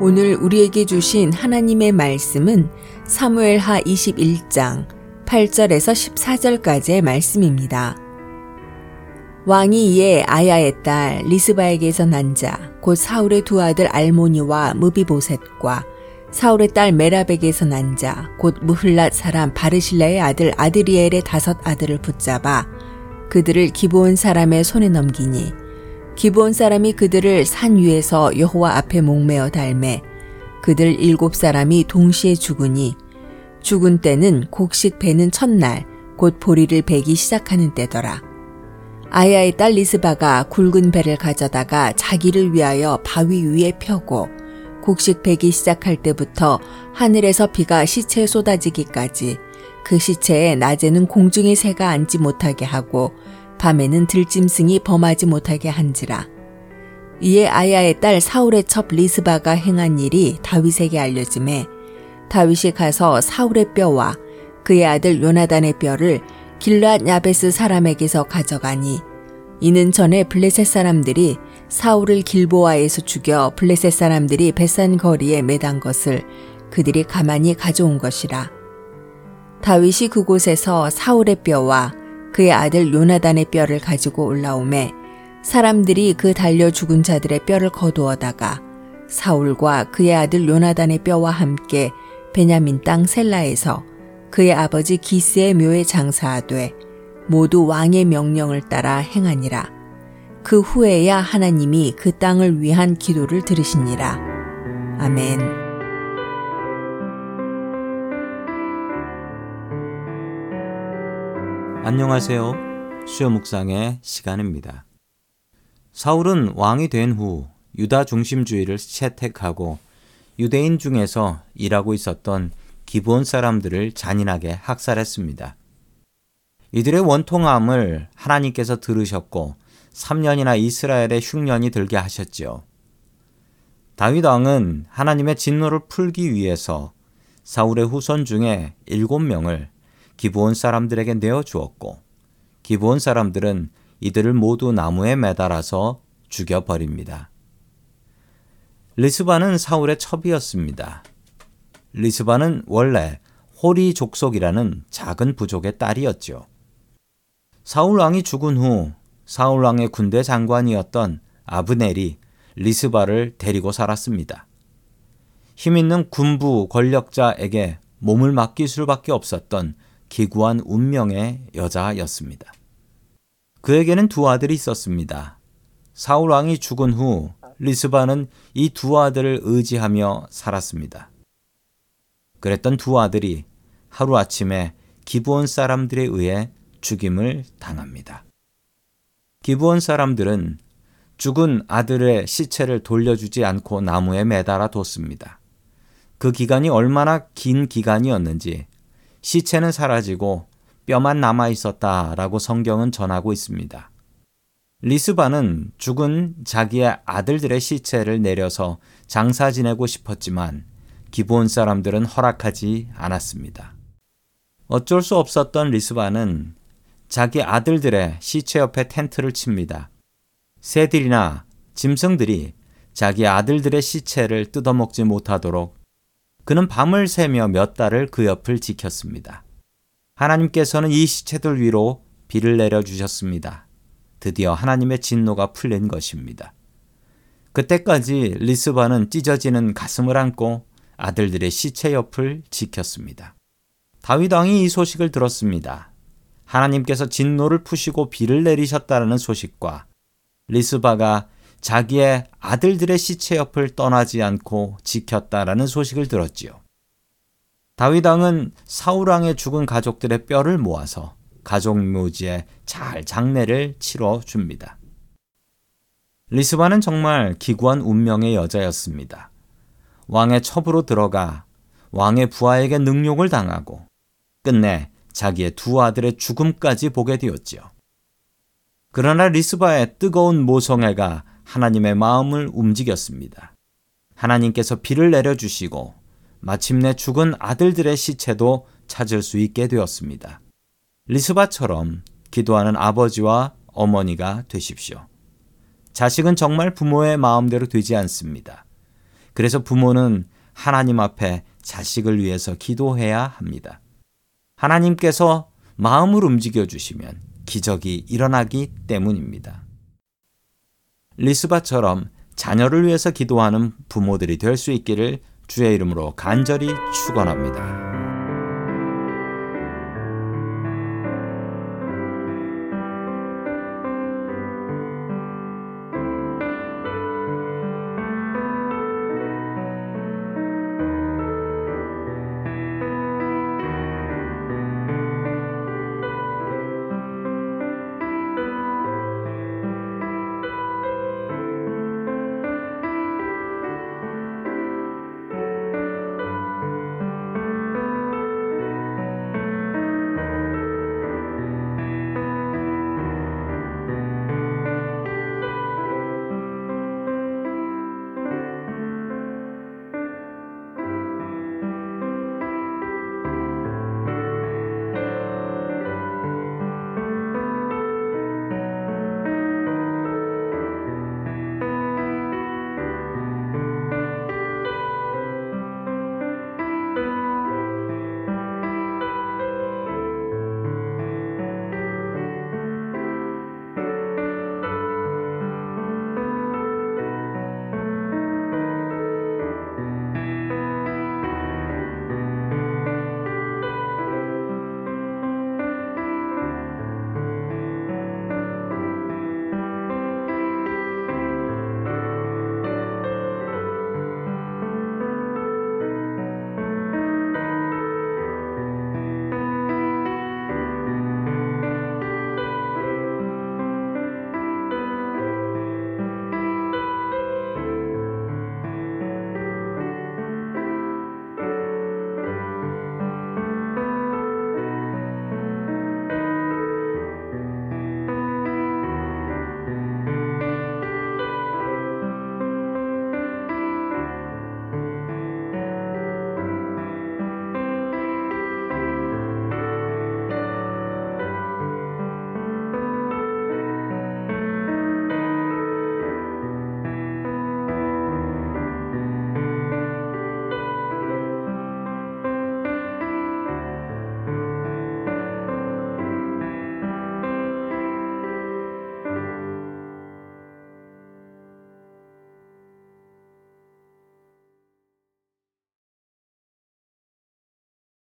오늘 우리에게 주신 하나님의 말씀은 사무엘하 21장 8절에서 14절까지의 말씀입니다. 왕이 이에 아야의 딸 리스바에게서 난 자, 곧 사울의 두 아들 알모니와 무비보셋과 사울의 딸 메라백에서 난 자, 곧 무훌랏 사람 바르실라의 아들 아드리엘의 다섯 아들을 붙잡아 그들을 기브온 사람의 손에 넘기니 기브온 사람이 그들을 산 위에서 여호와 앞에 목매어 달매 그들 일곱 사람이 동시에 죽으니 죽은 때는 곡식 베는 첫날 곧 보리를 베기 시작하는 때더라. 아야의 딸 리스바가 굵은 배를 가져다가 자기를 위하여 바위 위에 펴고 곡식 베기 시작할 때부터 하늘에서 비가 시체에 쏟아지기까지 그 시체에 낮에는 공중의 새가 앉지 못하게 하고 밤에는 들짐승이 범하지 못하게 한지라. 이에 아야의 딸 사울의 첩 리스바가 행한 일이 다윗에게 알려짐에 다윗이 가서 사울의 뼈와 그의 아들 요나단의 뼈를 길앗 야베스 사람에게서 가져가니 이는 전에 블레셋 사람들이 사울을 길보아에서 죽여 블레셋 사람들이 베산 거리에 매단 것을 그들이 가만히 가져온 것이라. 다윗이 그곳에서 사울의 뼈와 그의 아들 요나단의 뼈를 가지고 올라오매 사람들이 그 달려 죽은 자들의 뼈를 거두어다가 사울과 그의 아들 요나단의 뼈와 함께 베냐민 땅 셀라에서 그의 아버지 기스의 묘에 장사하되 모두 왕의 명령을 따라 행하니라. 그 후에야 하나님이 그 땅을 위한 기도를 들으시니라. 아멘. 안녕하세요. 수요 묵상의 시간입니다. 사울은 왕이 된 후 유다 중심주의를 채택하고 유대인 중에서 일하고 있었던 기본 사람들을 잔인하게 학살했습니다. 이들의 원통함을 하나님께서 들으셨고 3년이나 이스라엘의 흉년이 들게 하셨지요. 다윗 왕은 하나님의 진노를 풀기 위해서 사울의 후손 중에 7명을 기브온 사람들에게 내어 주었고 기브온 사람들은 이들을 모두 나무에 매달아서 죽여 버립니다. 리스바는 사울의 첩이었습니다. 리스바는 원래 호리 족속이라는 작은 부족의 딸이었죠. 사울 왕이 죽은 후 사울 왕의 군대 장관이었던 아브넬이 리스바를 데리고 살았습니다. 힘 있는 군부 권력자에게 몸을 맡길 수밖에 없었던 기구한 운명의 여자였습니다. 그에게는 두 아들이 있었습니다. 사울 왕이 죽은 후 리스바는 이 두 아들을 의지하며 살았습니다. 그랬던 두 아들이 하루아침에 기부온 사람들에 의해 죽임을 당합니다. 기부원 사람들은 죽은 아들의 시체를 돌려주지 않고 나무에 매달아 뒀습니다. 그 기간이 얼마나 긴 기간이었는지 시체는 사라지고 뼈만 남아 있었다라고 성경은 전하고 있습니다. 리스바는 죽은 자기의 아들들의 시체를 내려서 장사 지내고 싶었지만 기본 사람들은 허락하지 않았습니다. 어쩔 수 없었던 리스바는 자기 아들들의 시체 옆에 텐트를 칩니다. 새들이나 짐승들이 자기 아들들의 시체를 뜯어먹지 못하도록 그는 밤을 새며 몇 달을 그 옆을 지켰습니다. 하나님께서는 이 시체들 위로 비를 내려 주셨습니다. 드디어 하나님의 진노가 풀린 것입니다. 그때까지 리스바는 찢어지는 가슴을 안고 아들들의 시체 옆을 지켰습니다. 다윗 왕이 이 소식을 들었습니다. 하나님께서 진노를 푸시고 비를 내리셨다는 소식과 리스바가 자기의 아들들의 시체 옆을 떠나지 않고 지켰다라는 소식을 들었지요. 다윗 왕은 사울 왕의 죽은 가족들의 뼈를 모아서 가족 묘지에 잘 장례를 치러 줍니다. 리스바는 정말 기구한 운명의 여자였습니다. 왕의 첩으로 들어가 왕의 부하에게 능욕을 당하고 끝내 자기의 두 아들의 죽음까지 보게 되었지요. 그러나 리스바의 뜨거운 모성애가 하나님의 마음을 움직였습니다. 하나님께서 비를 내려주시고 마침내 죽은 아들들의 시체도 찾을 수 있게 되었습니다. 리스바처럼 기도하는 아버지와 어머니가 되십시오. 자식은 정말 부모의 마음대로 되지 않습니다. 그래서 부모는 하나님 앞에 자식을 위해서 기도해야 합니다. 하나님께서 마음을 움직여 주시면 기적이 일어나기 때문입니다. 리스바처럼 자녀를 위해서 기도하는 부모들이 될 수 있기를 주의 이름으로 간절히 축원합니다.